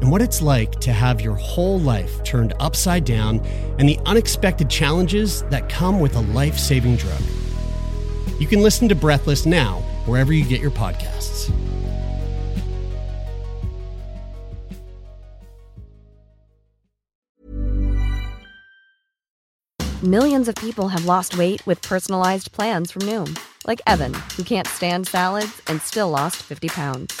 and what it's like to have your whole life turned upside down and the unexpected challenges that come with a life saving drug. You can listen to Breathless now, wherever you get your podcasts. Millions of people have lost weight with personalized plans from Noom, like Evan, who can't stand salads and still lost 50 pounds.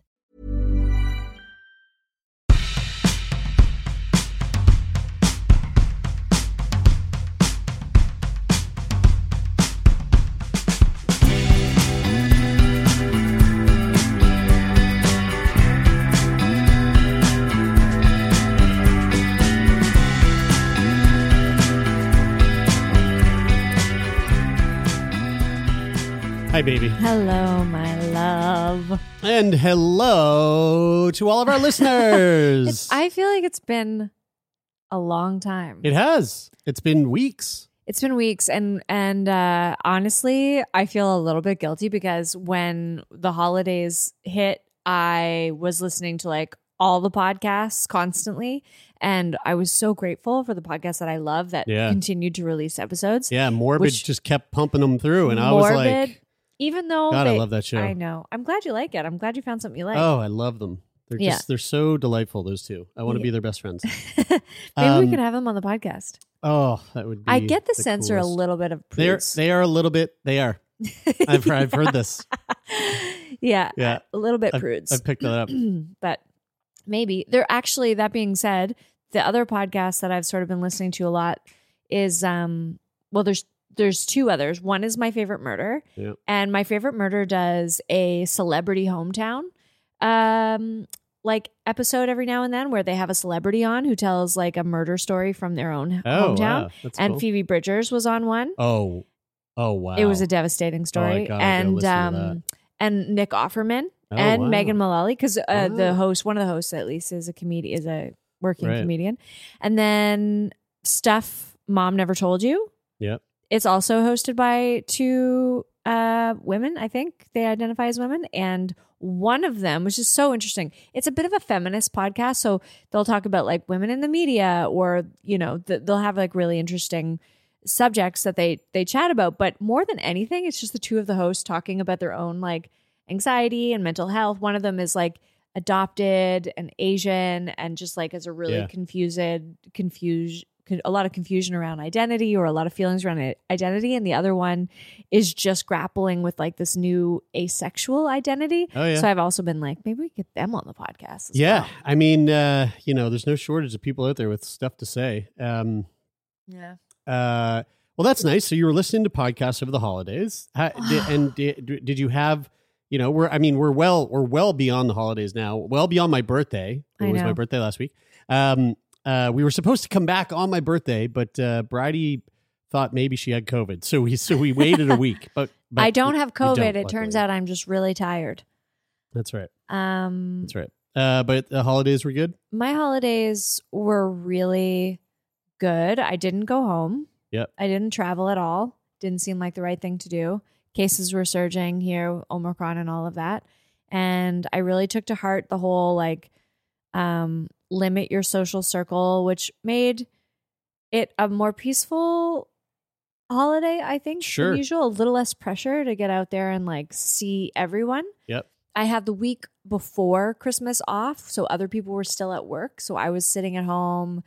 Hi, baby. Hello, my love. And hello to all of our listeners. I feel like it's been a long time. it has. It's been weeks. It's been weeks, and and uh, honestly, I feel a little bit guilty because when the holidays hit, I was listening to like all the podcasts constantly, and I was so grateful for the podcast that I love that Yeah. continued to release episodes. Yeah, Morbid just kept pumping them through, and I was like, even though God, I love that show. I know. I'm glad you like it. I'm glad you found something you like. oh, I love them. They're Yeah. just they're so delightful. Those two. I want to Yeah. be their best friends. Maybe um, we could have them on the podcast. Oh, that would be. I get the, sense they're a little bit of They're prudes. they are a little bit. They are. I've heard, I've heard this. yeah, Yeah. a little bit I've, prudes. I've picked that up. but maybe they're actually. That being said, the other podcast that I've sort of been listening to a lot is um. Well, there's there's two others. One is my favorite murder, Yep. and my favorite murder does a celebrity hometown um like episode every now and then where they have a celebrity on who tells like a murder story from their own Oh, hometown. wow. And cool. Phoebe Bridgers was on one. Oh, oh wow! It was a devastating story. gotta and um and Nick Offerman Oh, and wow. Megan Mullally because uh, Wow. the host, one of the hosts at least, is a comedian, is a working Right. comedian. And then stuff Mom Never Told You. Yep. It's also hosted by two uh, women. I think they identify as women, and one of them, which is so interesting. It's a bit of a feminist podcast, so they'll talk about like women in the media, or you know, th- they'll have like really interesting subjects that they they chat about. But more than anything, it's just the two of the hosts talking about their own like anxiety and mental health. One of them is like adopted and Asian, and just like has a really Yeah. confused, confused, con- a lot of confusion around identity or a lot of feelings around identity, and the other one is just grappling with like this new asexual identity. Oh, yeah. So I've also been like, maybe we get them on the podcast. as Yeah, well. I mean, uh, you know, there's no shortage of people out there with stuff to say. Um, yeah. uh, well, that's nice. So you were listening to podcasts over the holidays, How, did, and did, did you have you know, we're I mean, we're well we're well beyond the holidays now. Well beyond my birthday. It was my birthday last week. Um, uh, we were supposed to come back on my birthday, but uh, Bryde thought maybe she had COVID, so we so we waited a week. But, but I don't we- have COVID. don't, it turns out I'm just really tired. that's right. Um, That's right. Uh, but the holidays were good. my holidays were really good. I didn't go home. Yep. I didn't travel at all. Didn't seem like the right thing to do. Cases were surging here, Omicron and all of that. And I really took to heart the whole like um limit your social circle, which made it a more peaceful holiday, I think, Sure. than usual. A little less pressure to get out there and like see everyone. Yep. I had the week before Christmas off, so other people were still at work. So I was sitting at home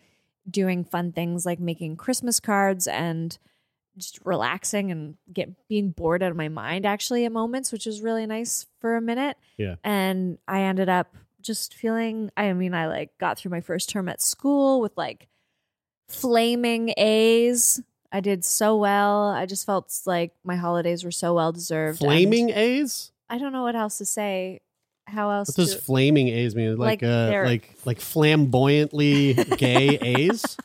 doing fun things like making Christmas cards and just relaxing and get being bored out of my mind actually at moments, which was really nice for a minute. Yeah. And I ended up just feeling I mean, I like got through my first term at school with like flaming A's. I did so well. I just felt like my holidays were so well deserved. and- Flaming A's. I don't know what else to say. How else? What does flaming A's mean? Like Like uh, like like flamboyantly gay A's.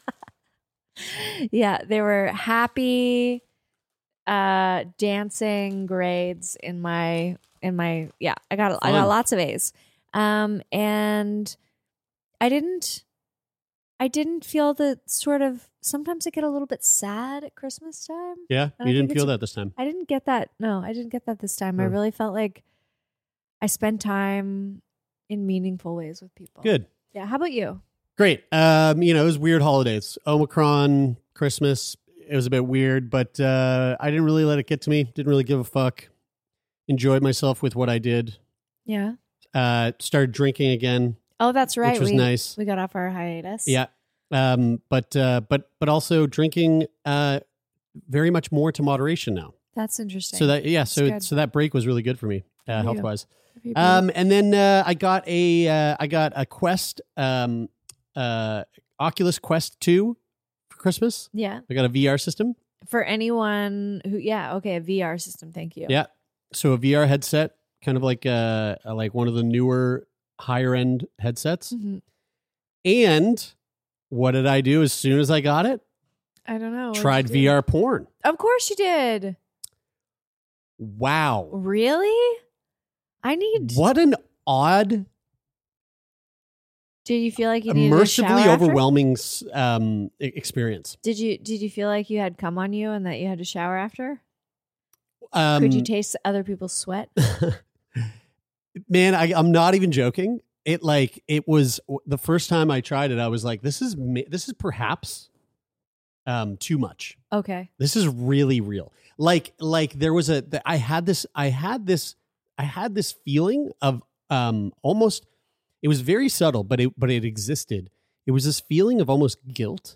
yeah, they were happy, uh, dancing grades in my in my yeah. I got I got lots of A's, um, and I didn't. I didn't feel the sort of. Sometimes I get a little bit sad at Christmas time. Yeah, I you didn't feel that this time. I didn't get that. No, I didn't get that this time. I Hmm. really felt like I spent time in meaningful ways with people. Good. Yeah. How about you? Great. Um, you know, it was weird holidays. Omicron, Christmas. It was a bit weird, but uh, I didn't really let it get to me. Didn't really give a fuck. Enjoyed myself with what I did. Yeah. Uh, started drinking again, Oh, that's right. which was we, nice. We got off our hiatus. Yeah. Um, but uh, but but also drinking uh, very much more to moderation now. That's interesting. So that yeah, so so that break was really good for me, uh, Good for you. health wise. Have you been- Um, and then uh, I got a uh, I got a Quest um, uh, Oculus Quest two for Christmas. yeah. I got a VR system. For anyone who, yeah, okay, a VR system. Thank you. Yeah, so a VR headset, kind of like uh like one of the newer higher end headsets. Mhm. And what did I do as soon as I got it? I don't know. Tried? VR porn. Of course you did. Wow, Really? I need. what an odd, Did you feel like you needed a immersively overwhelming um, experience. Did you Did you feel like you had come on you and that you had to shower after? Um, Could you taste other people's sweat? man I, i'm not even joking. It like it was the first time i tried it i was like this is this is perhaps um too much. Okay. this is really real. Like like there was a i had this i had this i had this feeling of um almost it was very subtle but it but it existed. It was this feeling of almost guilt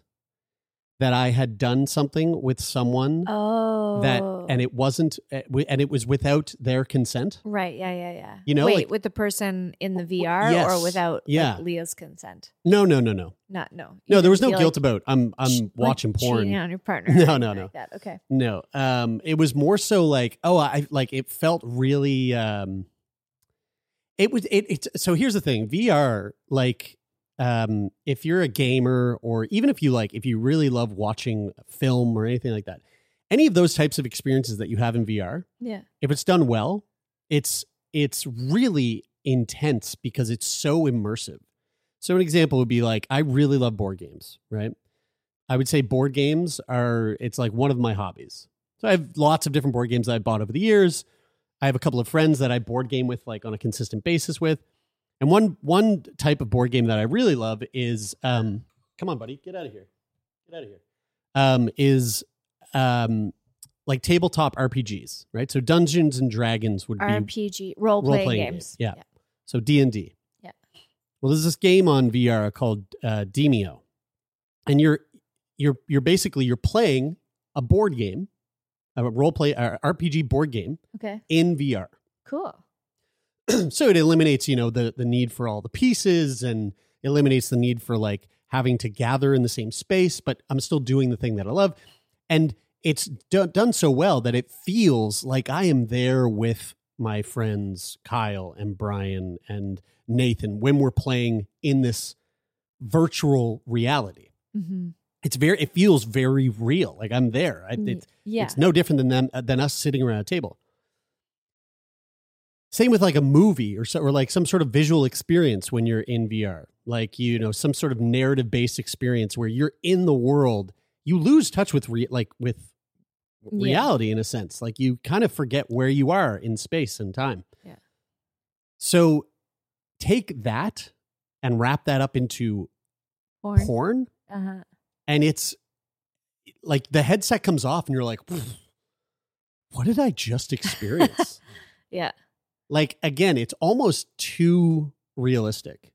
that i had done something with someone Oh. that and it wasn't uh, and it was without their consent Right. Yeah. Yeah. Yeah. You know, wait, like- with the person in the VR Yes. or without like, Yeah. Leah's consent? no no no no Not no. You No, there was no guilt like about I'm I'm like watching porn. on your partner. No, no, no. like that. Okay. No, um, it was more so like oh, I like it felt really. Um, it was it. It so here's the thing: VR, like, um, if you're a gamer or even if you like, if you really love watching film or anything like that, any of those types of experiences that you have in VR, Yeah. if it's done well, it's it's really intense because it's so immersive. So an example would be like I really love board games, right? I would say board games are it's like one of my hobbies. So I have lots of different board games that I bought over the years. I have a couple of friends that I board game with like on a consistent basis with. And one one type of board game that I really love is um come on buddy, get out of here. Get out of here. Um is um like tabletop RPGs, right? So Dungeons and Dragons would be RPG role playing Role-playing games. game, yeah. so D and D. Yeah. Well, there's this game on VR called uh, Demeo, and you're you're you're basically you're playing a board game, a role play uh, RPG board game Okay. in VR. Cool. so it eliminates you know the the need for all the pieces and eliminates the need for like having to gather in the same space. But I'm still doing the thing that I love, and it's do- done so well that it feels like I am there with my friends Kyle and Brian and Nathan when we're playing in this virtual reality. Mm-hmm. It's very it feels very real. Like I'm there. I, it's, yeah. it's no different than them than us sitting around a table. Same with like a movie or so, or like some sort of visual experience when you're in VR, like you know some sort of narrative based experience where you're in the world. You lose touch with re- like with Yeah. reality in a sense. Like you kind of forget where you are in space and time. Yeah. So take that and wrap that up into Porn. porn, Uh-huh. and it's like the headset comes off, and you're like, "What did I just experience?" Yeah. Like again, it's almost too realistic,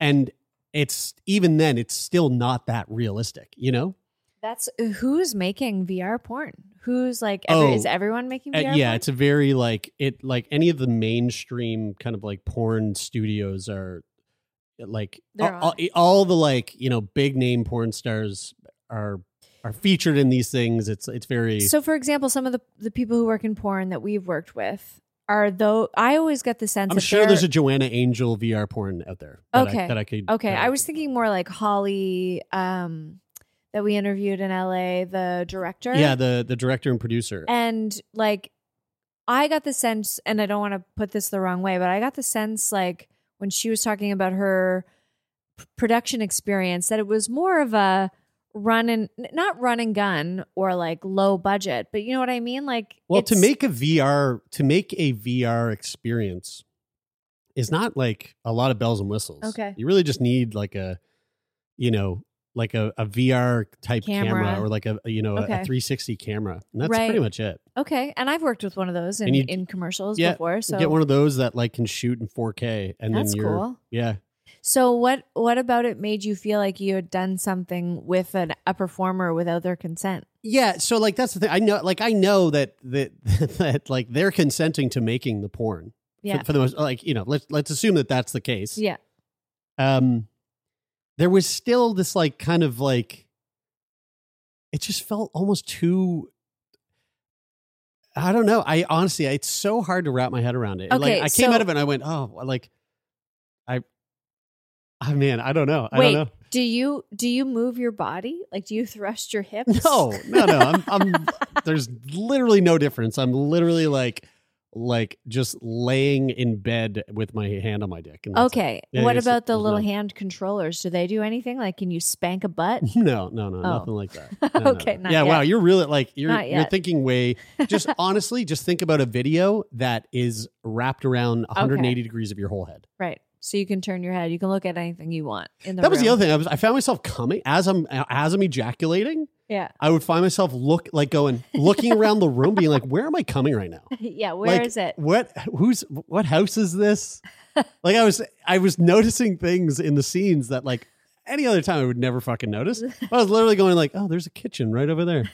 and it's even then, it's still not that realistic. You know? That's who's making VR porn? Who's like, every, Oh. is everyone making Uh, yeah, porn? it's a very like it like any of the mainstream kind of like porn studios are like They're all, all the like you know big name porn stars are are featured in these things. It's it's very So, for example, some of the, the people who work in porn that we've worked with are though, I always get the sense I'm sure there's a Joanna Angel VR porn out there. That Okay. I, that I could. Okay, I was thinking more like Holly, um, that we interviewed in LA, the director. Yeah, the the director and producer. and like, I got the sense, and I don't want to put this the wrong way, but I got the sense like when she was talking about her p- production experience that it was more of a run and not run and gun or like low budget, but you know what I mean? Like, well, to make a VR to make a VR experience is not like a lot of bells and whistles. Okay. you really just need like a, you know, like a, a VR type camera, Camera. or like a you know a- a, 360 camera, and that's Right. pretty much it. okay, and I've worked with one of those in, you- in commercials yeah, before, so get one of those that like can shoot in 4K, and That's then you're cool. yeah. So what what about it made you feel like you had done something with an, a performer without their consent? Yeah, so like that's the thing. I know, like I know that that that like they're consenting to making the porn. Yeah. For, the most, like you know, let's let's assume that that's the case. Yeah. Um, there was still this like kind of like, it just felt almost too. I don't know. I honestly, it's so hard to wrap my head around it. like Okay, I came so- out of it and I went, oh, like, I, I man, I don't know. I Wait, don't know. do you do you move your body? Like do you thrust your hips? No, no, no. I'm, I'm there's literally no difference. I'm literally like, like just laying in bed with my hand on my dick. And. Okay. Yeah, what about the little no- hand controllers? Do they do anything? Like can you spank a butt? No, no, no, Oh. nothing like that. No, Okay, no. yeah, wow, you're really like you're Not you're yet. thinking way. Just honestly, just think about a video that is wrapped around 180 degrees of your whole head. right. So you can turn your head. You can look at anything you want in the That was the other thing. I was I found myself coming as I'm as I'm ejaculating. Yeah. I would find myself look like going looking around the room, being like, "Where am I coming right now?" yeah, Where is like, it? What? Who's? What house is this? like I was, I was noticing things in the scenes that like any other time I would never fucking notice. I was literally going like, oh, there's a kitchen right over there.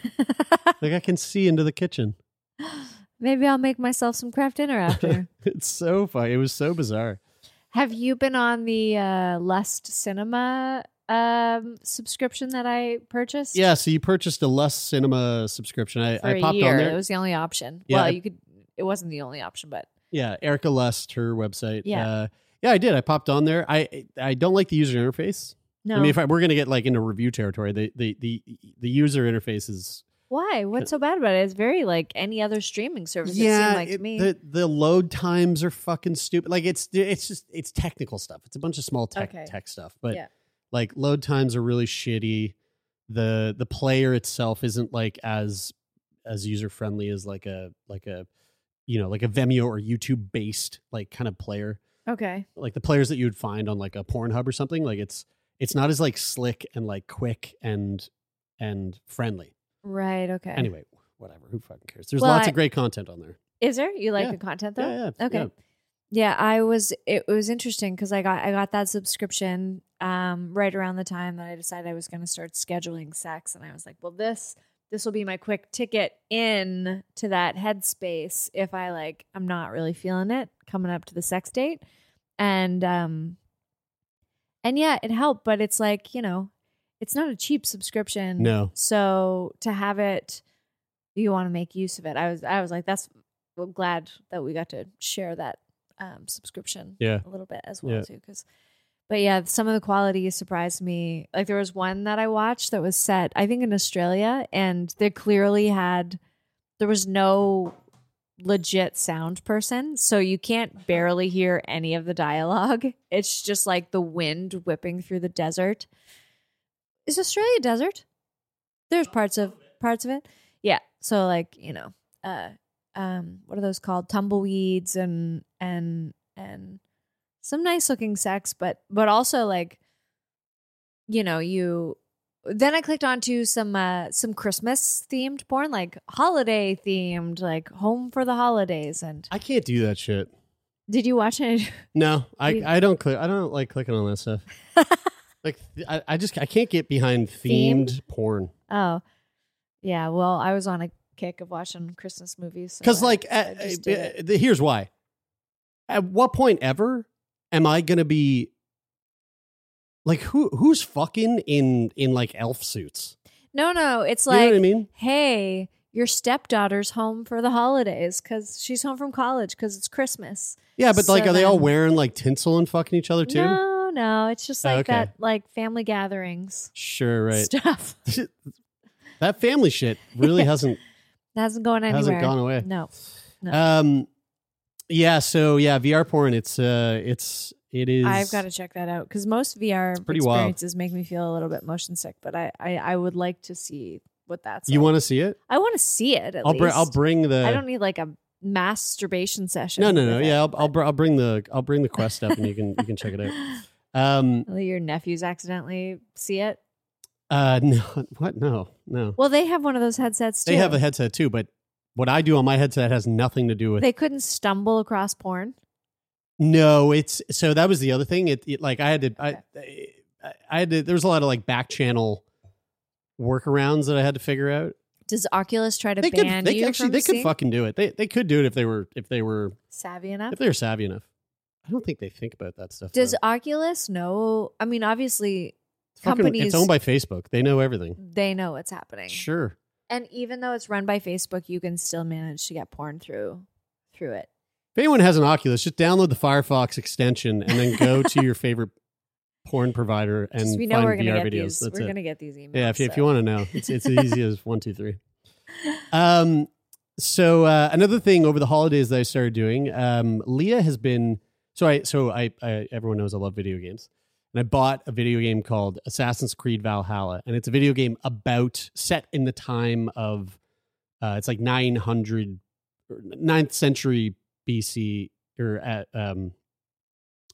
like I can see into the kitchen. Maybe I'll make myself some Kraft Dinner after. It's so funny. It was so bizarre. Have you been on the uh, Lust Cinema um, subscription that I purchased? Yeah. So you purchased a Lust Cinema subscription. I, for I a popped year. on there. It was the only option. Yeah, well, I- you could. It wasn't the only option, but Yeah, Erica Lust, her website. Yeah. Uh, yeah, I did. I popped on there. I I don't like the user interface. no. I mean, if I, we're gonna get like into review territory, the the the the user interface is Why? What's so bad about it? It's very like any other streaming service. it yeah, seemed like it- me. the the load times are fucking stupid. Like it's it's just it's technical stuff. It's a bunch of small tech Okay. tech stuff, but Yeah. like load times are really shitty. the The player itself isn't like as as user friendly as like a like a you know like a Vimeo or YouTube based like kind of player. okay. Like the players that you would find on like a Pornhub or something. Like it's it's not as like slick and like quick and and friendly. Right. Okay. Anyway, whatever. Who fucking cares? There's Well, lots I- of great content on there. Is there? You like Yeah. the content though? Yeah, yeah, Okay. yeah. Yeah, I was. It was interesting because I got I got that subscription um, right around the time that I decided I was going to start scheduling sex, and I was like, well, this this will be my quick ticket in to that headspace if I like I'm not really feeling it coming up to the sex date, and um, and yeah, it helped, but it's like you know, it's not a cheap subscription. No. so to have it, you want to make use of it. I was I was like, that's well, glad that we got to share that um, subscription Yeah. a little bit as well Yeah. too. Because, but yeah, some of the quality surprised me. Like there was one that I watched that was set, I think, in Australia, and they clearly had there was no legit sound person, so you can't barely hear any of the dialogue. It's just like the wind whipping through the desert. Is Australia a desert? There's parts of parts of it. Yeah. So like, you know, uh um what are those called? Tumbleweeds and and and some nice looking sex, but but also like you know, you then I clicked onto some uh some Christmas themed porn, like holiday themed, like home for the holidays and I can't do that shit. did you watch it? No, I, You- I don't click. I don't like clicking on that stuff. like th- I, I just I can't get behind themed, Themed? porn Oh. Yeah, well, I was on a kick of watching Christmas movies. so because I- like I uh, just did it. the- here's why. At what point ever am I gonna be like who who's fucking in in like elf suits? No, no, it's You know like what I mean? hey, your stepdaughter's home for the holidays because she's home from college because it's Christmas. Yeah, but like, So are they all then- wearing like tinsel and fucking each other too? No, no, it's just Oh, like okay. that, like family gatherings Sure, right. stuff. that family shit really hasn't That hasn't gone anywhere. hasn't gone away. No, no. Um, yeah. So yeah, VR porn. It's uh, it's it is. I've got to check that out because most VR pretty wild. experiences make me feel a little bit motion sick. But I, I, I would like to see what that's. Like. You like. want to see it? I want to see it. At I'll bring. least. I'll bring the. I don't need like a masturbation session. No, no, no. with it. Yeah, I'll I'll, br- I'll bring the I'll bring the Quest up and you can you can check it out. Um. Let your nephews accidentally see it. Uh. No. What? No. No. Well, they have one of those headsets too. They have a headset too, but what I do on my headset has nothing to do with. They couldn't stumble across porn. No, it's so that was the other thing. It, it like I had to I, I had to. There was a lot of like back channel workarounds that I had to figure out. Does Oculus try to They could ban they you actually they could fucking do it. They they could do it if they were if they were savvy enough? if they were savvy enough. I don't think they think about that stuff. Does though. Oculus know? I mean, obviously, It's fucking- companies It's owned by Facebook. They know everything. they know what's happening. Sure. And even though it's run by Facebook, you can still manage to get porn through through it. If anyone has an Oculus, just download the Firefox extension and then go to your favorite porn provider and Just we know find we're gonna VR get videos. these. That's we're it. gonna get these emails. Yeah, if you, if so. you want to know, it's it's as easy as one, two, three. Um, so uh, another thing over the holidays that I started doing, um, Leah has been. So I so I, I everyone knows I love video games, and I bought a video game called Assassin's Creed Valhalla, and it's a video game about set in the time of, uh, it's like nine hundred, ninth century BC or at um,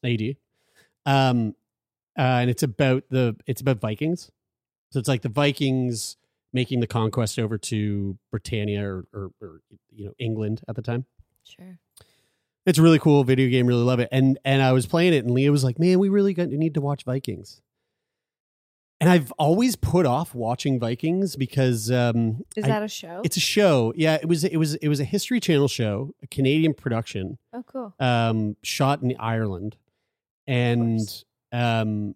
AD, um, uh, and it's about the it's about Vikings. So it's like the Vikings making the conquest over to Britannia or, or, or you know England at the time. Sure. It's a really cool video game. Really love it. And and I was playing it, and Leah was like, "Man, we really got, need to watch Vikings." And I've always put off watching Vikings because um, Is I- that a show? it's a show. Yeah, it was it was it was a History Channel show, a Canadian production oh, cool. um, shot in Ireland, and um,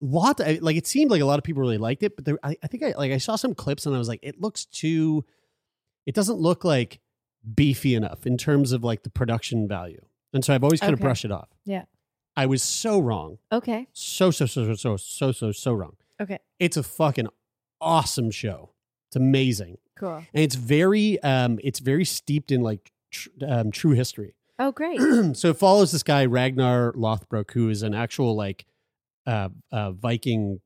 lot I- like it seemed like a lot of people really liked it, but there, I, I think I like I saw some clips and I was like, it looks too. It doesn't look like beefy enough in terms of like the production value. And so I've always kind okay. of brushed it off. Yeah. I was so wrong. Okay. So, so, so, so, so, so, so, so wrong. Okay. It's a fucking awesome show. It's amazing. Cool. And it's very, um, it's very steeped in like tr- um, true history. Oh, great. so it follows this guy, Ragnar Lothbrok, who is an actual like uh, uh, Viking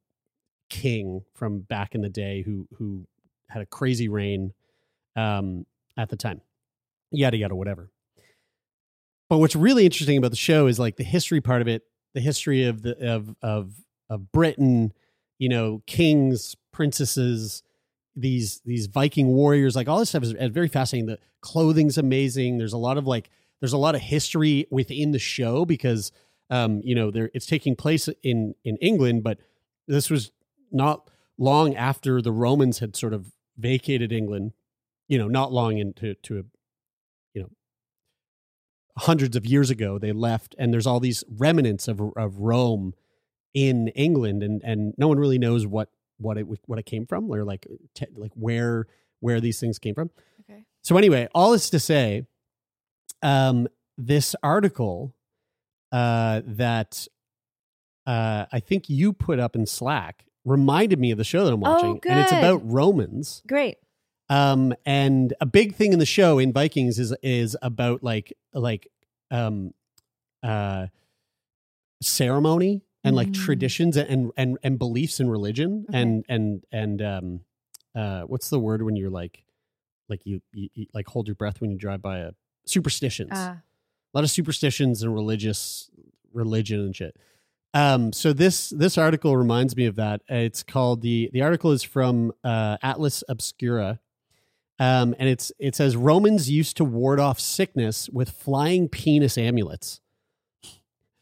king from back in the day who, who had a crazy reign um, at the time. Yada yada, whatever. But what's really interesting about the show is like the history part of it, the history of the of of of Britain, you know, kings, princesses, these these Viking warriors, like all this stuff is, is very fascinating. The clothing's amazing. There's a lot of like there's a lot of history within the show because um, you know, there it's taking place in in England, but this was not long after the Romans had sort of vacated England. You know, not long into to hundreds of years ago they left, and there's all these remnants of of Rome in England, and and no one really knows what what it what it came from, or like te- like where where these things came from. Okay. So anyway, all this to say, um, this article uh, that uh, I think you put up in Slack reminded me of the show that I'm Oh, watching, and it's about Romans. Great. Um, and a big thing in the show in Vikings is is about like like um uh ceremony and like Mm. traditions and and and beliefs in religion Okay. and and and um uh what's the word when you're like like you, you, you like hold your breath when you drive by a superstitions Uh, a lot of superstitions and religious religion and shit. Um, so this this article reminds me of that. It's called the the article is from uh, Atlas Obscura, um, and it's it says Romans used to ward off sickness with flying penis amulets.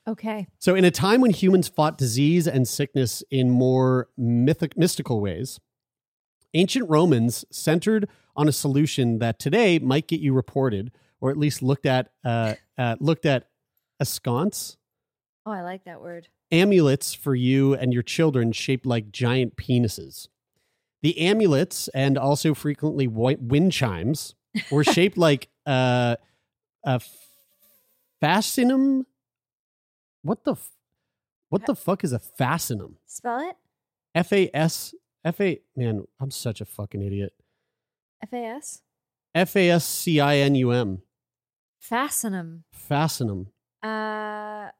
okay. So in a time when humans fought disease and sickness in more mythic, mystical ways, ancient Romans centered on a solution that today might get you reported or at least looked at uh, uh, looked at askance Oh, I like that word. amulets for you and your children shaped like giant penises. The amulets and also frequently wind chimes were shaped like uh, a fascinum. What the f- what the fuck is a fascinum? Spell it. F A S F A man, I'm such a fucking idiot. F A S. F A S C I N U M. Fascinum. Fascinum. Uh,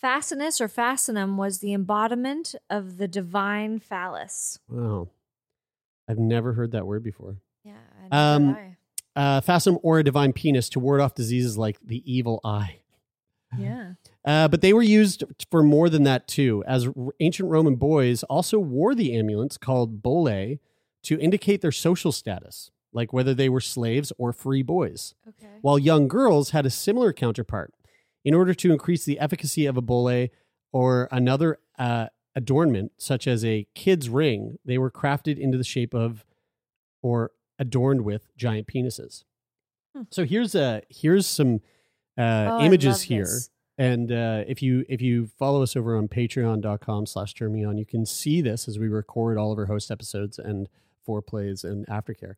Fascinus or Fascinum was the embodiment of the divine phallus. Wow. I've never heard that word before. Yeah. Um, Uh, fascinum or a divine penis to ward off diseases like the evil eye. yeah. Uh, but they were used for more than that too, as r- ancient Roman boys also wore the amulets called bullae to indicate their social status, like whether they were slaves or free boys. Okay. While young girls had a similar counterpart. In order to increase the efficacy of a bullae or another uh, adornment, such as a kid's ring, they were crafted into the shape of or adorned with giant penises. Hmm. So here's a here's some uh, Oh, images here. this. And uh, if you if you follow us over on patreon.com slash turn me on, you can see this as we record all of our host episodes and foreplays and aftercare.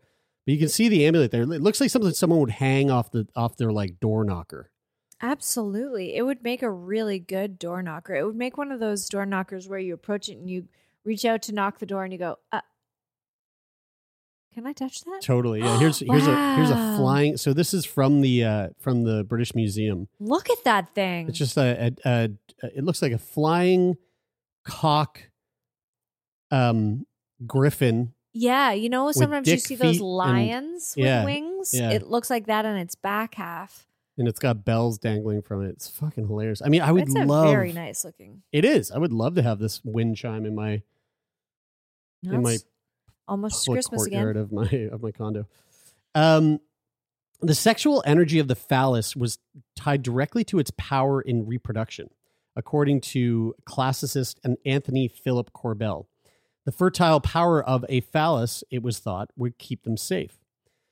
But you can see the amulet there. It looks like something someone would hang off the off their like door knocker. Absolutely. It would make a really good door knocker. It would make one of those door knockers where you approach it and you reach out to knock the door and you go, uh, can I touch that? Totally. Yeah. Here's here's a here's a flying. So this is from the uh, from the British Museum. Look at that thing. It's just a, a, a, a it looks like a flying cock um griffin. yeah. You know, sometimes you see those feet and- lions with yeah, wings. yeah. It looks like that on its back half. And it's got bells dangling from it. It's fucking hilarious. I mean, I would it's love. very nice looking. It is. I would love to have this wind chime in my No, in my almost Christmas again. of my of my condo. Um, the sexual energy of the phallus was tied directly to its power in reproduction, according to classicist and Anthony Philip Corbeill. The fertile power of a phallus, it was thought, would keep them safe.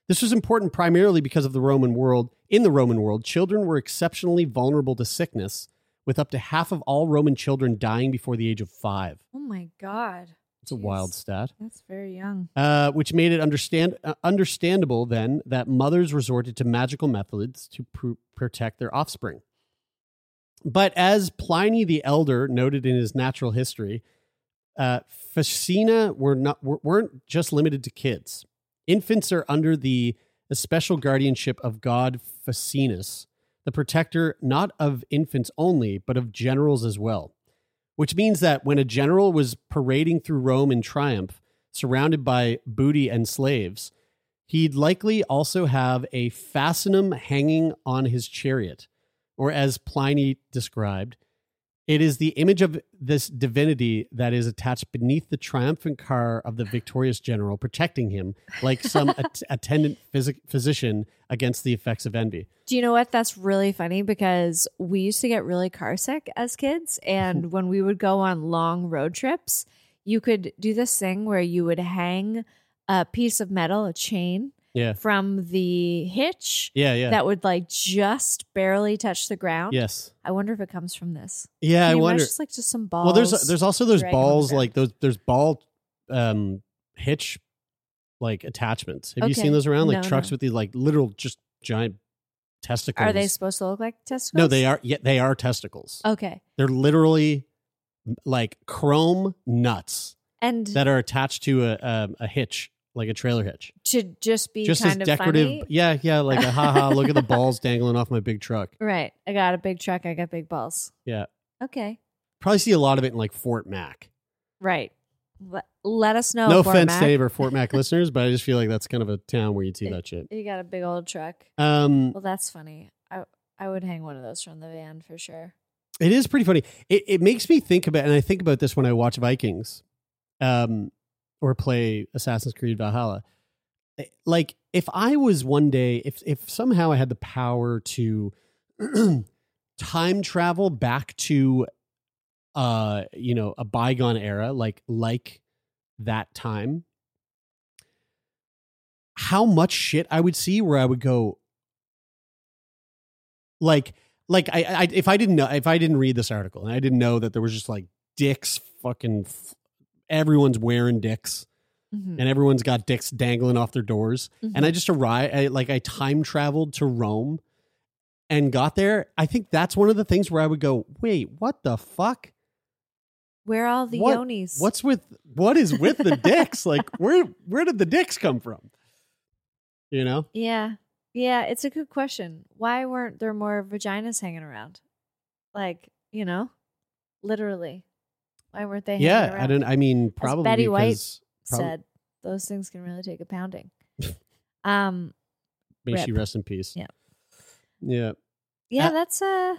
This was important primarily because of the Roman world. In the Roman world, children were exceptionally vulnerable to sickness, with up to half of all Roman children dying before the age of five. Oh my God. It's a Jeez. wild stat. That's very young. uh, which made it understand uh, understandable then that mothers resorted to magical methods to pr- protect their offspring. But as Pliny the Elder noted in his Natural History, uh, fascina were not were, weren't just limited to kids. Infants are under the special guardianship of god Fascinus, the protector not of infants only, but of generals as well which means that when a general was parading through Rome in triumph, surrounded by booty and slaves, he'd likely also have a fascinum hanging on his chariot, or as Pliny described, it is the image of this divinity that is attached beneath the triumphant car of the victorious general, protecting him like some at- attendant physic- physician against the effects of envy. Do you know what? That's really funny because we used to get really car sick as kids. And when we would go on long road trips, you could do this thing where you would hang a piece of metal, a chain, Yeah. from the hitch Yeah, yeah. that would like just barely touch the ground. yes. I wonder if it comes from this. Yeah, Can I you wonder. It's like just some balls. Well, there's there's also those dragging on the balls like those there's ball um hitch like attachments. Have you seen those around like No, trucks no. with these like literal just giant testicles. Are they supposed to look like testicles? No, they are. Yeah, they are testicles. Okay. They're literally like chrome nuts And that are attached to a a, a hitch, like a trailer hitch. to just be Just as kind of decorative. funny. Yeah, yeah. Like a haha. look at the balls dangling off my big truck. Right. I got a big truck. I got big balls. Yeah, Okay. probably see a lot of it in like Fort Mac. Right. Let, let us know. no Fort offense Mac. to any of our Fort Mac listeners, but I just feel like that's kind of a town where you'd see that shit. You got a big old truck. Um, Well, that's funny. I I would hang one of those from the van for sure. It is pretty funny. It it makes me think about, and I think about this when I watch Vikings, um, or play Assassin's Creed Valhalla. Eh, Like if I was one day, if if somehow I had the power to time travel back to, uh, you know, a bygone era, like like that time, how much shit I would see where I would go, like like I, I if I didn't know if I didn't read this article and I didn't know that there was just like dicks fucking everyone's wearing dicks Mhm. and everyone's got dicks dangling off their doors and Mm-hmm. I just arrived I, like I time traveled to Rome and got there I think that's one of the things where I would go wait what the fuck Where are all the what, yonis? what's with what is with the dicks like where where did the dicks come from you know Yeah. Yeah, it's a good question. Why weren't there more vaginas hanging around? Like, you know, literally. Why weren't they yeah? I don't I mean probably Betty White prob- said those things can really take a pounding. um may she rip. rest in peace Yeah. yeah yeah, Uh, that's uh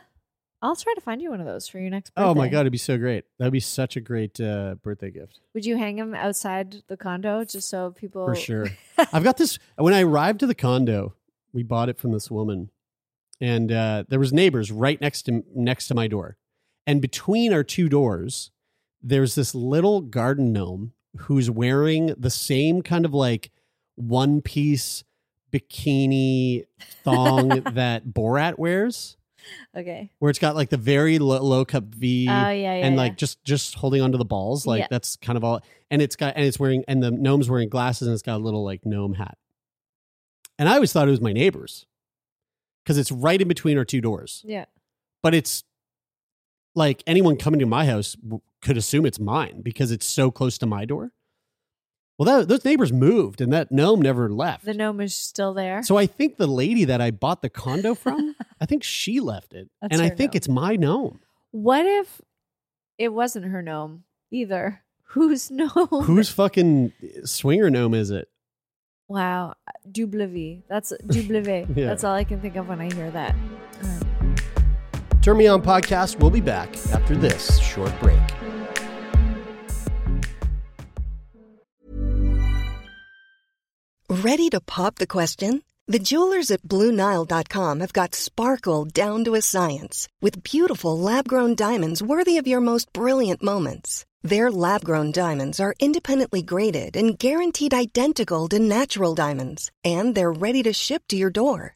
I'll try to find you one of those for your next birthday. Oh my god, it'd be so great. That'd be such a great uh, birthday gift Would you hang them outside the condo just so people for sure. I've got this. When I arrived to the condo, we bought it from this woman, and uh, there was neighbors right next to next to my door, and between our two doors, there's this little garden gnome who's wearing the same kind of like one piece bikini thong that Borat wears. Okay. where it's got like the very low, low cup V Oh, yeah, yeah, and yeah. like just just holding onto the balls like Yeah. that's kind of all and it's got and it's wearing and the gnome's wearing glasses and it's got a little like gnome hat and I always thought it was my neighbor's because it's right in between our two doors Yeah. but it's like anyone coming to my house w- could assume it's mine because it's so close to my door well that, those neighbors moved and that gnome never left The gnome is still there. so I think the lady that I bought the condo from, I think she left it, That's and I think gnome. it's my gnome. what if it wasn't her gnome either? Whose gnome? Whose fucking eh, swinger gnome is it? Wow. Uh, w. That's W. Yeah. That's all I can think of when I hear that. Turn Me On podcast. We'll be back after this short break. Ready to pop the question? The jewelers at BlueNile.com have got sparkle down to a science with beautiful lab grown diamonds worthy of your most brilliant moments. Their lab grown diamonds are independently graded and guaranteed identical to natural diamonds, and they're ready to ship to your door.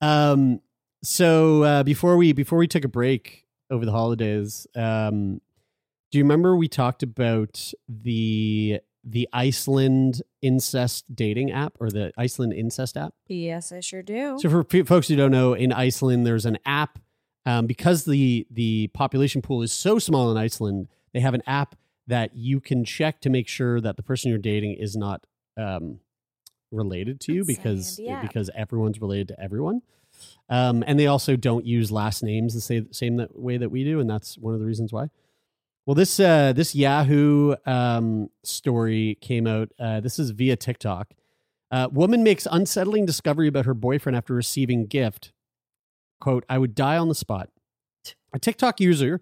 Um, so uh, before we before we took a break over the holidays, um, do you remember we talked about the the Iceland incest dating app or the Iceland incest app? Yes, I sure do. So for pe- folks who don't know, in Iceland there's an app um, because the the population pool is so small in Iceland. They have an app that you can check to make sure that the person you're dating is not um, related to you That's because handy app. because everyone's related to everyone. Um, and they also don't use last names the same, same that way that we do, and that's one of the reasons why. Well, this uh, this Yahoo um, story came out. Uh, this is via TikTok. Uh, woman makes unsettling discovery about her boyfriend after receiving gift. "Quote: I would die on the spot." A TikTok user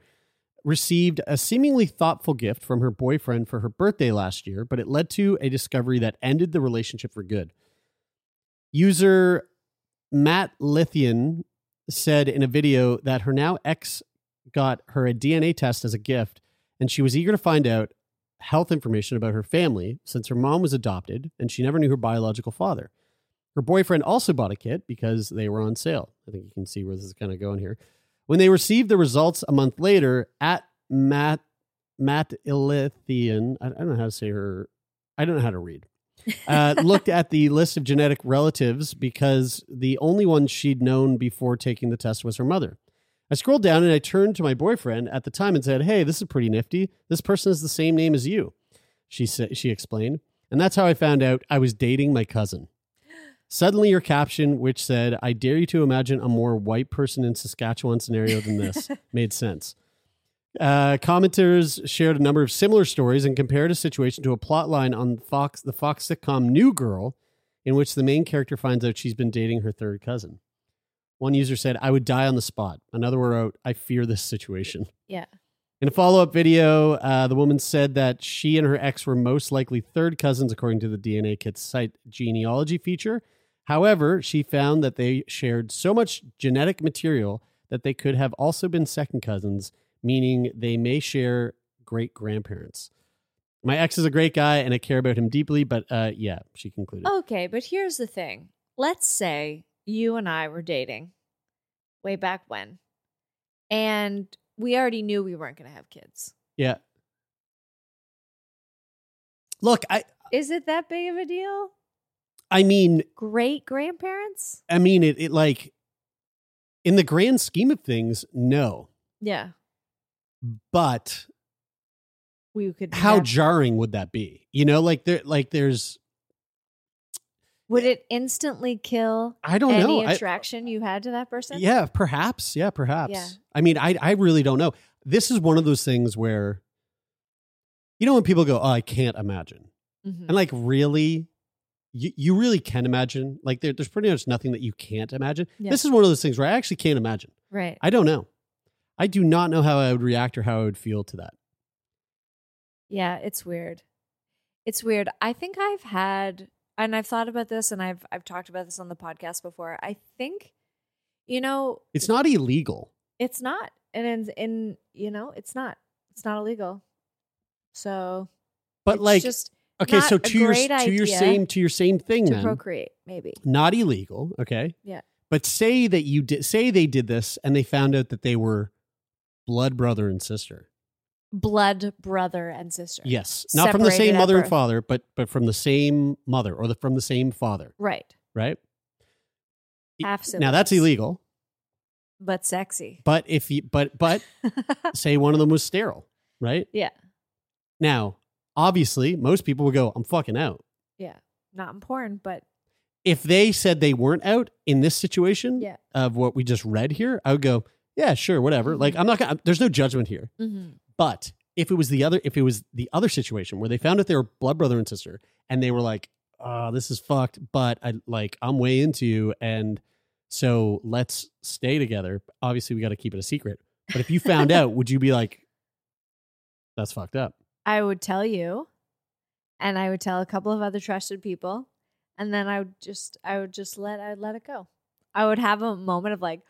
received a seemingly thoughtful gift from her boyfriend for her birthday last year, but it led to a discovery that ended the relationship for good. User Matt Lithian said in a video that her now ex got her a DNA test as a gift, and she was eager to find out health information about her family since her mom was adopted and she never knew her biological father. Her boyfriend also bought a kit because they were on sale. I think you can see where this is kind of going here. When they received the results a month later at Matt Matt Ilithian, I I don't know how to say her. I don't know how to read. Uh, looked at the list of genetic relatives because the only one she'd known before taking the test was her mother. I scrolled down and I turned to my boyfriend at the time and said, "Hey, this is pretty nifty. This person has the same name as you." She said, she explained, and that's how I found out I was dating my cousin. Suddenly, your caption, which said, I dare you to imagine a more white person in Saskatchewan scenario than this, made sense. Uh, commenters shared a number of similar stories and compared a situation to a plot line on Fox, the Fox sitcom New Girl, in which the main character finds out she's been dating her third cousin. One user said, I would die on the spot. Another wrote, I fear this situation. yeah. In a follow up video, uh, the woman said that she and her ex were most likely third cousins, according to the DNA Kit's site genealogy feature. However, she found that they shared so much genetic material that they could have also been second cousins, meaning they may share great grandparents. My ex is a great guy and I care about him deeply, but uh, yeah, she concluded. Okay, but here's the thing. Let's say you and I were dating way back when, and we already knew we weren't going to have kids. Yeah. Look, I Is it that big of a deal? I mean, Great grandparents? I mean it it like in the grand scheme of things, no. Yeah. But We could. how have- jarring would that be? You know, like there like there's would it instantly kill I don't any know. I- attraction you had to that person? Yeah, perhaps. Yeah, perhaps. Yeah. I mean, I I really don't know. This is one of those things where you know when people go, "Oh, I can't imagine." Mhm. And like really you, you really can imagine. Like there, there's pretty much nothing that you can't imagine. Yeah. This is one of those things where I actually can't imagine. Right. I don't know. I do not know how I would react or how I would feel to that. Yeah, it's weird. It's weird. I think I've had and I've thought about this and I've I've talked about this on the podcast before. I think you know, It's not illegal. it's not. And in, in you know, it's not. It's not illegal. So But it's like just okay, not so to your to your same to your same thing to then. procreate, maybe. Not illegal, okay? Yeah. But say that you did say they did this and they found out that they were blood brother and sister. Blood brother and sister. Yes. Not from the Separated same at mother and birth. father, but but from the same mother or the, from the same father, Right. right? Half Now that's siblings. illegal. But sexy. But if you but but say one of them was sterile, right? yeah. Now, obviously, most people would go, "I'm fucking out." Yeah. Not important, but If they said they weren't out in this situation Yeah. of what we just read here, I would go, "Yeah, sure, whatever." Like I'm not gonna. There's no judgment here. mhm. But if it was the other, if it was the other situation where they found out they were blood brother and sister, and they were like, "Oh, this is fucked," but I like I'm way into you, and so let's stay together. Obviously, we got to keep it a secret. But if you found out, would you be like, "That's fucked up"? I would tell you, and I would tell a couple of other trusted people, and then I would just, I would just let, I would let it go. I would have a moment of like,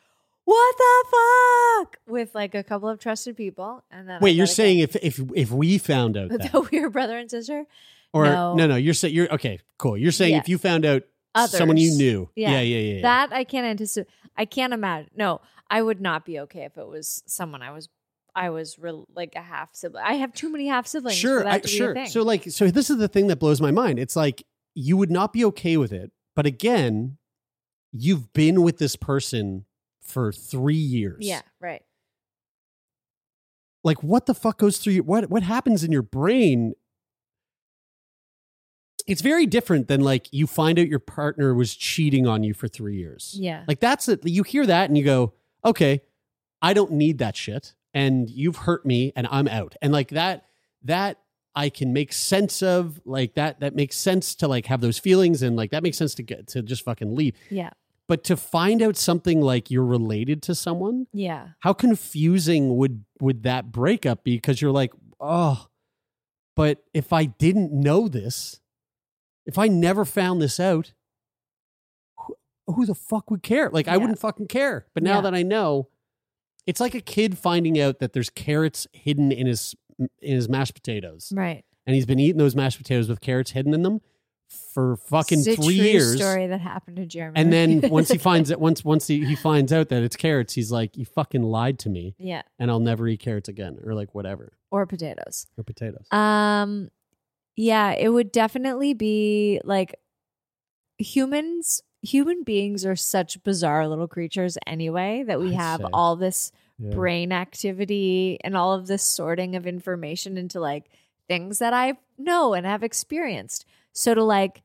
what the fuck, with like a couple of trusted people, and then Wait, I'd you're saying go. if if if we found out that, that we were brother and sister, or No. no, no, you're saying you're okay, cool. You're saying if you found out someone you knew, Yeah. yeah, yeah, yeah, yeah. that I can't anticipate. I can't imagine. No, I would not be okay if it was someone I was. I was re- like a half sibling. I have too many half siblings. sure, I, to be a sure. So like, so this is the thing that blows my mind. It's like you would not be okay with it, but again, you've been with this person for three years. yeah, right. Like, what the fuck goes through your what? What happens in your brain? It's very different than like you find out your partner was cheating on you for three years. Yeah. Like that's it. You hear that and you go, okay, I don't need that shit. And you've hurt me and I'm out. And like that, that I can make sense of like that, that makes sense to like have those feelings and like that makes sense to get to just fucking leave. Yeah. But to find out something like you're related to someone, Yeah. how confusing would would that breakup be? Because you're like, oh, but if I didn't know this, if I never found this out, who, who the fuck would care? Like, I wouldn't fucking care. But now Yeah. that I know, it's like a kid finding out that there's carrots hidden in his in his mashed potatoes, Right. and he's been eating those mashed potatoes with carrots hidden in them for fucking It's three years. story that happened to Jeremy. And then once he finds it, once once he, he finds out that it's carrots, he's like, "You fucking lied to me." yeah, and I'll never eat carrots again, or like whatever, or potatoes. or potatoes. Um, yeah, it would definitely be like humans. Human beings are such bizarre little creatures anyway that we I'd have say. all this Yeah. brain activity and all of this sorting of information into like things that I know and have experienced. So to like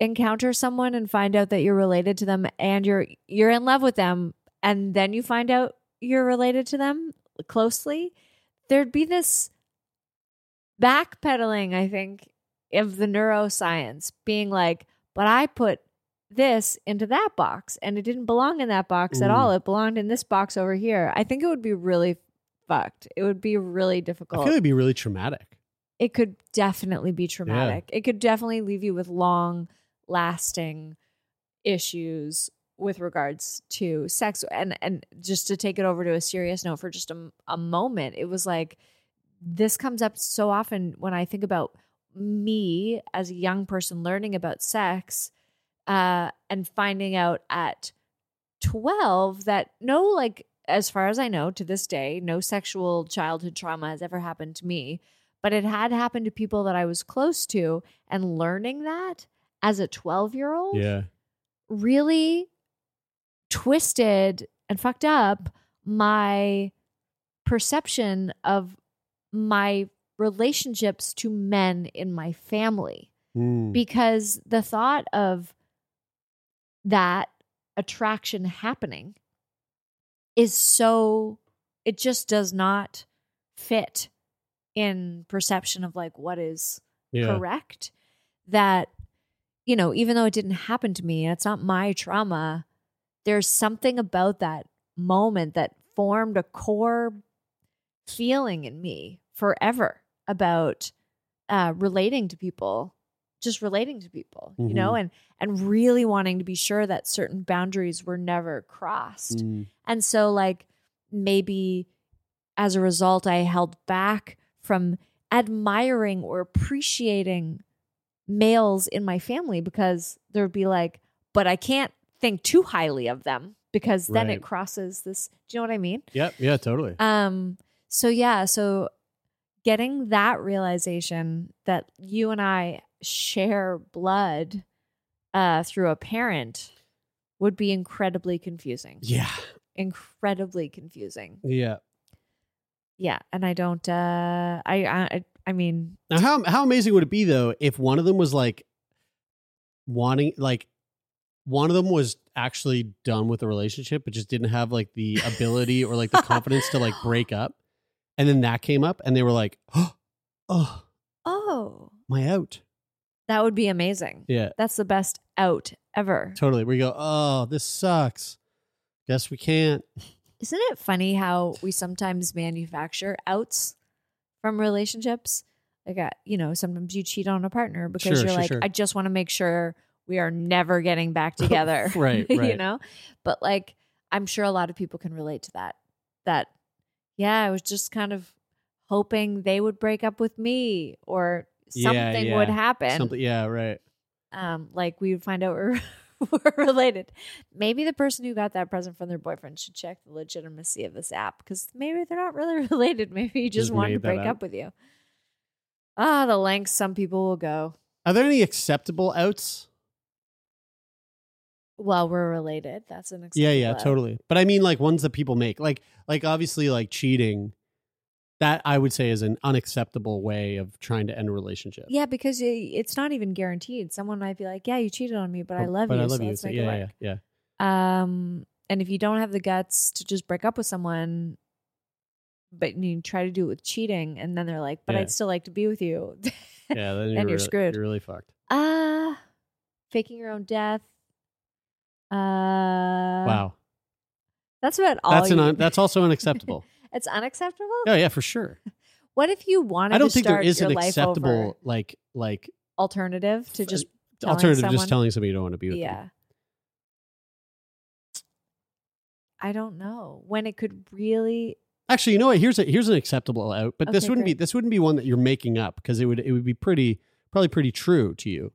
encounter someone and find out that you're related to them and you're you're in love with them and then you find out you're related to them closely, there'd be this backpedaling, I think, of the neuroscience being like, but I put this into that box and it didn't belong in that box at all. It belonged in this box over here. I think it would be really fucked. It would be really difficult. I feel it'd be really traumatic. it could definitely be traumatic. It could definitely leave you with long lasting issues with regards to sex and and just to take it over to a serious note for just a, a moment it was like this comes up so often when i think about me as a young person learning about sex uh and finding out at 12 that no like as far as i know to this day no sexual childhood trauma has ever happened to me but it had happened to people that i was close to and learning that as a 12 year old Yeah, really twisted and fucked up my perception of my relationships to men in my family Mm. because the thought of that attraction happening is so it just does not fit in perception of like what is yeah, correct that you know even though it didn't happen to me it's not my trauma there's something about that moment that formed a core feeling in me forever about uh relating to people just relating to people you know Mhm. and and really wanting to be sure that certain boundaries were never crossed Mm. and so, like, maybe as a result, I held back from admiring or appreciating males in my family because there would be like, but I can't think too highly of them because then Right. it crosses this. Do you know what I mean? Yep, yeah, totally. Um, so yeah, so getting that realization that you and I share blood uh through a parent would be incredibly confusing yeah, incredibly confusing. yeah. Yeah, and I don't. uh I I I mean, Now, how how amazing would it be though if one of them was like wanting, like, one of them was actually done with the relationship, but just didn't have like the ability or like the confidence to like break up, and then that came up, and they were like, "Oh, oh, my out." That would be amazing. Yeah, That's the best out ever. totally. We go, "Oh, this sucks." Guess we can't. Isn't it funny how we sometimes manufacture outs from relationships? Like, uh, you know, sometimes you cheat on a partner because Sure, you're sure, like, sure. I just want to make sure we are never getting back together. Right, you know? But like, I'm sure a lot of people can relate to that. That, yeah, I was just kind of hoping they would break up with me or Yeah, something would happen. Something. Yeah, right. um, like we would find out we're we're related. Maybe the person who got that present from their boyfriend should check the legitimacy of this app because maybe they're not really related. Maybe he just, Just wanted to break up. up with you. Ah, the lengths some people will go. Are there any acceptable outs? Well, we're related. That's an Yeah, yeah, out. totally. But I mean, like ones that people make, like, like obviously, like cheating. That I would say is an unacceptable way of trying to end a relationship. Yeah, because it- it's not even guaranteed. Someone might be like, "Yeah, you cheated on me, but I love but you, I love so you. So, yeah, yeah, yeah. Um, and if you don't have the guts to just break up with someone, but you try to do it with cheating, and then they're like, "But Yeah. I'd still like to be with you," Yeah, then you're, you're really- screwed. You're really fucked. Ah, faking your own death. Uh, wow, that's about all. that's an un, that's also unacceptable. it's unacceptable. oh yeah, for sure. What if you wanted? To do that? I don't to think there start is your an life acceptable like like alternative to just uh, telling alternative someone? just telling somebody you don't want to be with. them. Yeah. I don't know when it could really. Actually, you know what? Here's a here's an acceptable out, but this Okay, wouldn't be great. this wouldn't be one that you're making up because it would it would be pretty probably pretty true to you.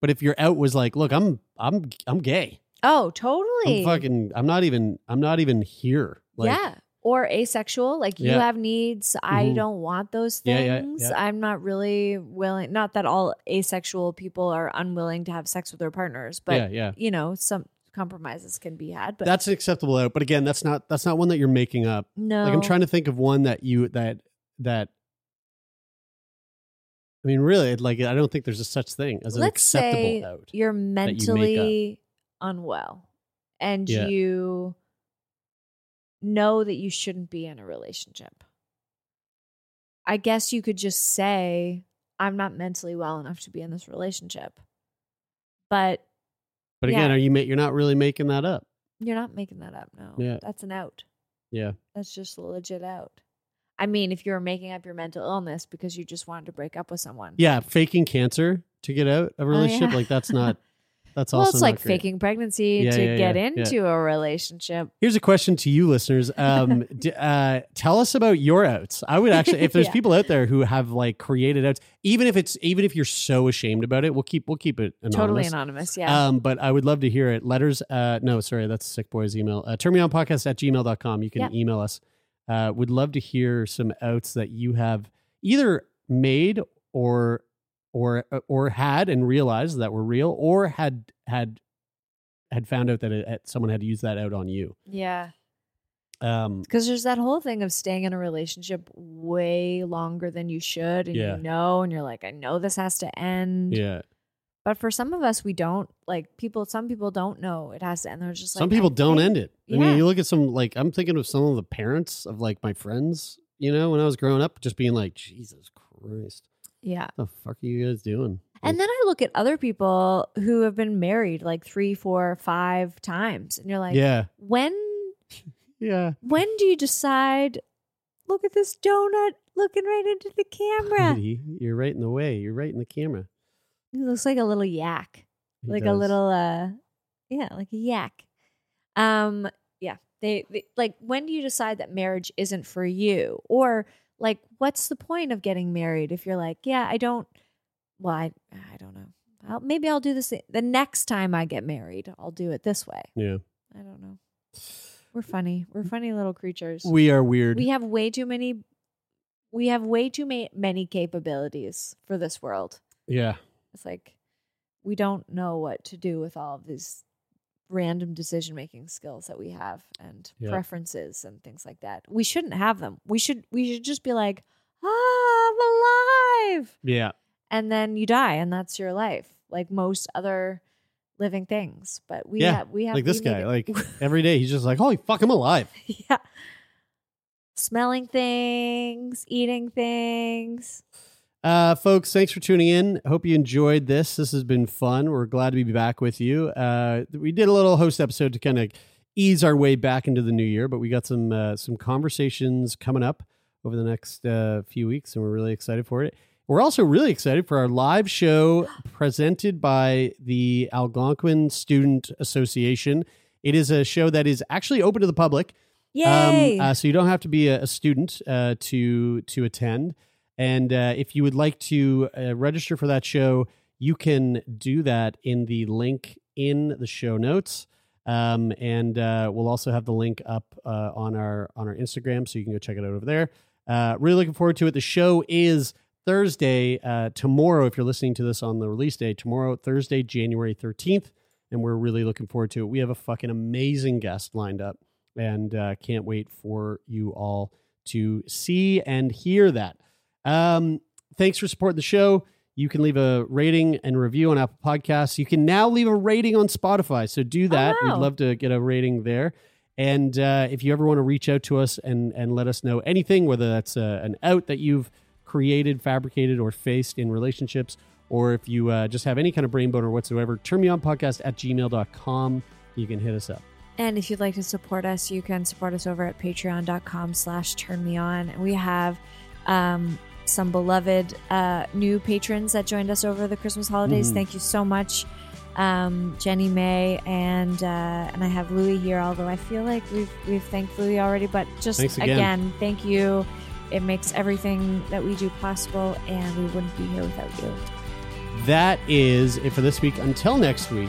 But if your out was like, look, I'm I'm I'm gay. Oh, totally. I'm fucking I'm not even I'm not even here. Like, yeah. Or asexual, like you have needs. I Mhm. don't want those Yeah, yeah, things. yeah. I'm not really willing. Not that all asexual people are unwilling to have sex with their partners, but Yeah, yeah. you know, some compromises can be had. But that's an acceptable out. But again, that's not that's not one that you're making up. no, Like I'm trying to think of one that you that that. I mean, really, like I don't think there's a such thing as an Let's acceptable say out. you're you mentally unwell, and Yeah. you know that you shouldn't be in a relationship. I guess you could just say, "I'm not mentally well enough to be in this relationship," but But again, yeah. are you ma- you're not really making that up? You're not making that up. No. Yeah. That's an out. Yeah. That's just a legit out. I mean, if you're making up your mental illness because you just wanted to break up with someone. Yeah, faking cancer to get out of a Oh, relationship yeah. like that's not that's well, also it's like great. faking pregnancy Yeah, to yeah, get yeah, into a relationship. Here's a question to you listeners. Um, d- uh, tell us about your outs. I would actually, if there's people out there who have like created outs, even if it's even if you're so ashamed about it, we'll keep we'll keep it anonymous. Totally anonymous. Yeah. Um, but I would love to hear it. Letters, uh, no, sorry, that's Sick Boy's email. Uh, turn me on podcast at gmail.com. You can email us. Uh, would love to hear some outs that you have either made or or uh, or had and realized that were real or had had had found out that it, someone had used that out on you. yeah. Um, Because there's that whole thing of staying in a relationship way longer than you should. And Yeah. you know, and you're like, I know this has to end. yeah. But for some of us, we don't. Like people, some people don't know it has to end. They're just like, Some people don't end it. I Yeah. mean, you look at some like I'm thinking of some of the parents of like my friends. You know, when I was growing up, just being like, Jesus Christ, Yeah. what the fuck are you guys doing? And then I look at other people who have been married like three, four, five times, and you're like, yeah, when yeah. when do you decide? Look at this donut looking right into the camera. You're right in the way. You're right in the camera. He looks like a little yak, He like a little, uh, yeah, like a yak. Um, yeah. They, they like when do you decide that marriage isn't for you, or like what's the point of getting married if you're like, yeah, I don't. Well, I, I don't know. I'll, maybe I'll do this the next time I get married. I'll do it this way. Yeah, I don't know. We're funny. We're funny little creatures. we are weird. we have way too many. We have way too ma- many capabilities for this world. yeah, It's like we don't know what to do with all of these random decision making skills that we have and Yeah. preferences and things like that. We shouldn't have them. We should we should just be like, ah, I'm alive. yeah. And then you die and that's your life. Like most other living things. But we yeah, have we have like this guy. Like every day, he's just like, "Holy fuck, I'm alive." yeah. Smelling things, eating things. Uh, folks, thanks for tuning in. Hope you enjoyed this. This has been fun. We're glad to be back with you. Uh, we did a little host episode to kind of ease our way back into the new year, but we got some uh, some conversations coming up over the next uh, few weeks, and we're really excited for it. We're also really excited for our live show presented by the Algonquin Student Association. It is a show that is actually open to the public. Yay! Um, uh, so you don't have to be a, a student uh, to to attend. And uh, if you would like to uh, register for that show, you can do that in the link in the show notes. Um, and uh, we'll also have the link up uh, on our on our Instagram, so you can go check it out over there. Uh, really looking forward to it. The show is Thursday uh, tomorrow. If you're listening to this on the release day, tomorrow, Thursday, January 13th, and we're really looking forward to it. We have a fucking amazing guest lined up, and can't wait for you all to see and hear that. Um, thanks for supporting the show. You can leave a rating and review on Apple Podcasts. You can now leave a rating on Spotify. So do that. wow. We'd love to get a rating there. And uh, if you ever want to reach out to us and, and let us know anything, whether that's uh, an out that you've created, fabricated, or faced in relationships, or if you uh, just have any kind of brain boner whatsoever, turn me on podcast at gmail.com. You can hit us up. And if you'd like to support us, you can support us over at patreon.com slash turn me on. We have um, some beloved uh, new patrons that joined us over the Christmas holidays. Mhm. Thank you so much. Um, Jenny May and uh, and I have Louie here, although I feel like we've we've thanked Louie already, but just again. again, thank you. It makes everything that we do possible, and we wouldn't be here without you. That is it for this week. Until next week.